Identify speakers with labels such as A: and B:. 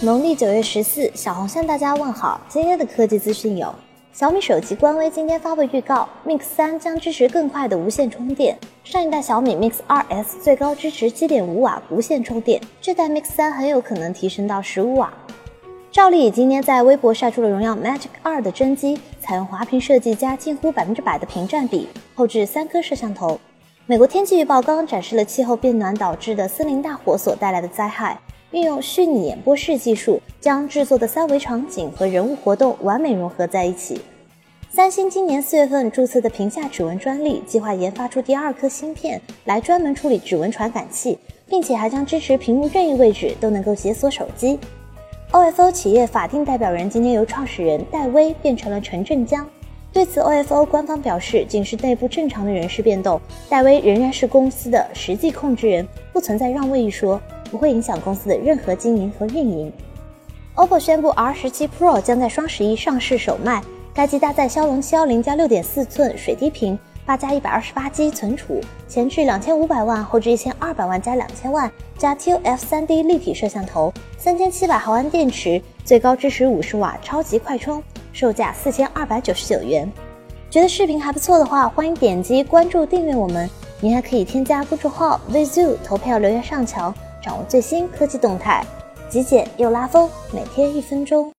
A: 农历九月十四，小红向大家问好。今天的科技资讯有：小米手机官微今天发布预告，Mix 三将支持更快的无线充电。上一代小米 Mix 2S 最高支持7.5瓦无线充电，这代 Mix 三很有可能提升到15瓦。赵丽颖今天在微博晒出了荣耀 Magic 2的真机，采用滑屏设计加近乎百分之百的屏占比，后置三颗摄像头。美国天气预报刚展示了气候变暖导致的森林大火所带来的灾害。运用虚拟演播室技术，将制作的三维场景和人物活动完美融合在一起。三星今年四月份注册的屏下指纹专利，计划研发出第二颗芯片来专门处理指纹传感器，并且还将支持屏幕任意位置都能够解锁手机。OFO 企业法定代表人今天由创始人戴威变成了陈振江。对此，OFO 官方表示，仅是内部正常的人事变动，戴威仍然是公司的实际控制人，不存在让位一说。不会影响公司的任何经营和运营。OPPO 宣布 R17 Pro 将在双十一上市首卖，该机搭载骁龙710加6.4寸水滴屏，八加一百二十八 G 存储，前置两千五百万，后置一千二百万加两千万，加 ToF 3D 立体摄像头，三千七百毫安电池，最高支持五十瓦超级快充，售价四千二百九十九元。觉得视频还不错的话，欢迎点击关注订阅我们，您还可以添加公众号 Vizu 投票留言上墙。掌握最新科技动态，极简又拉风，每天一分钟。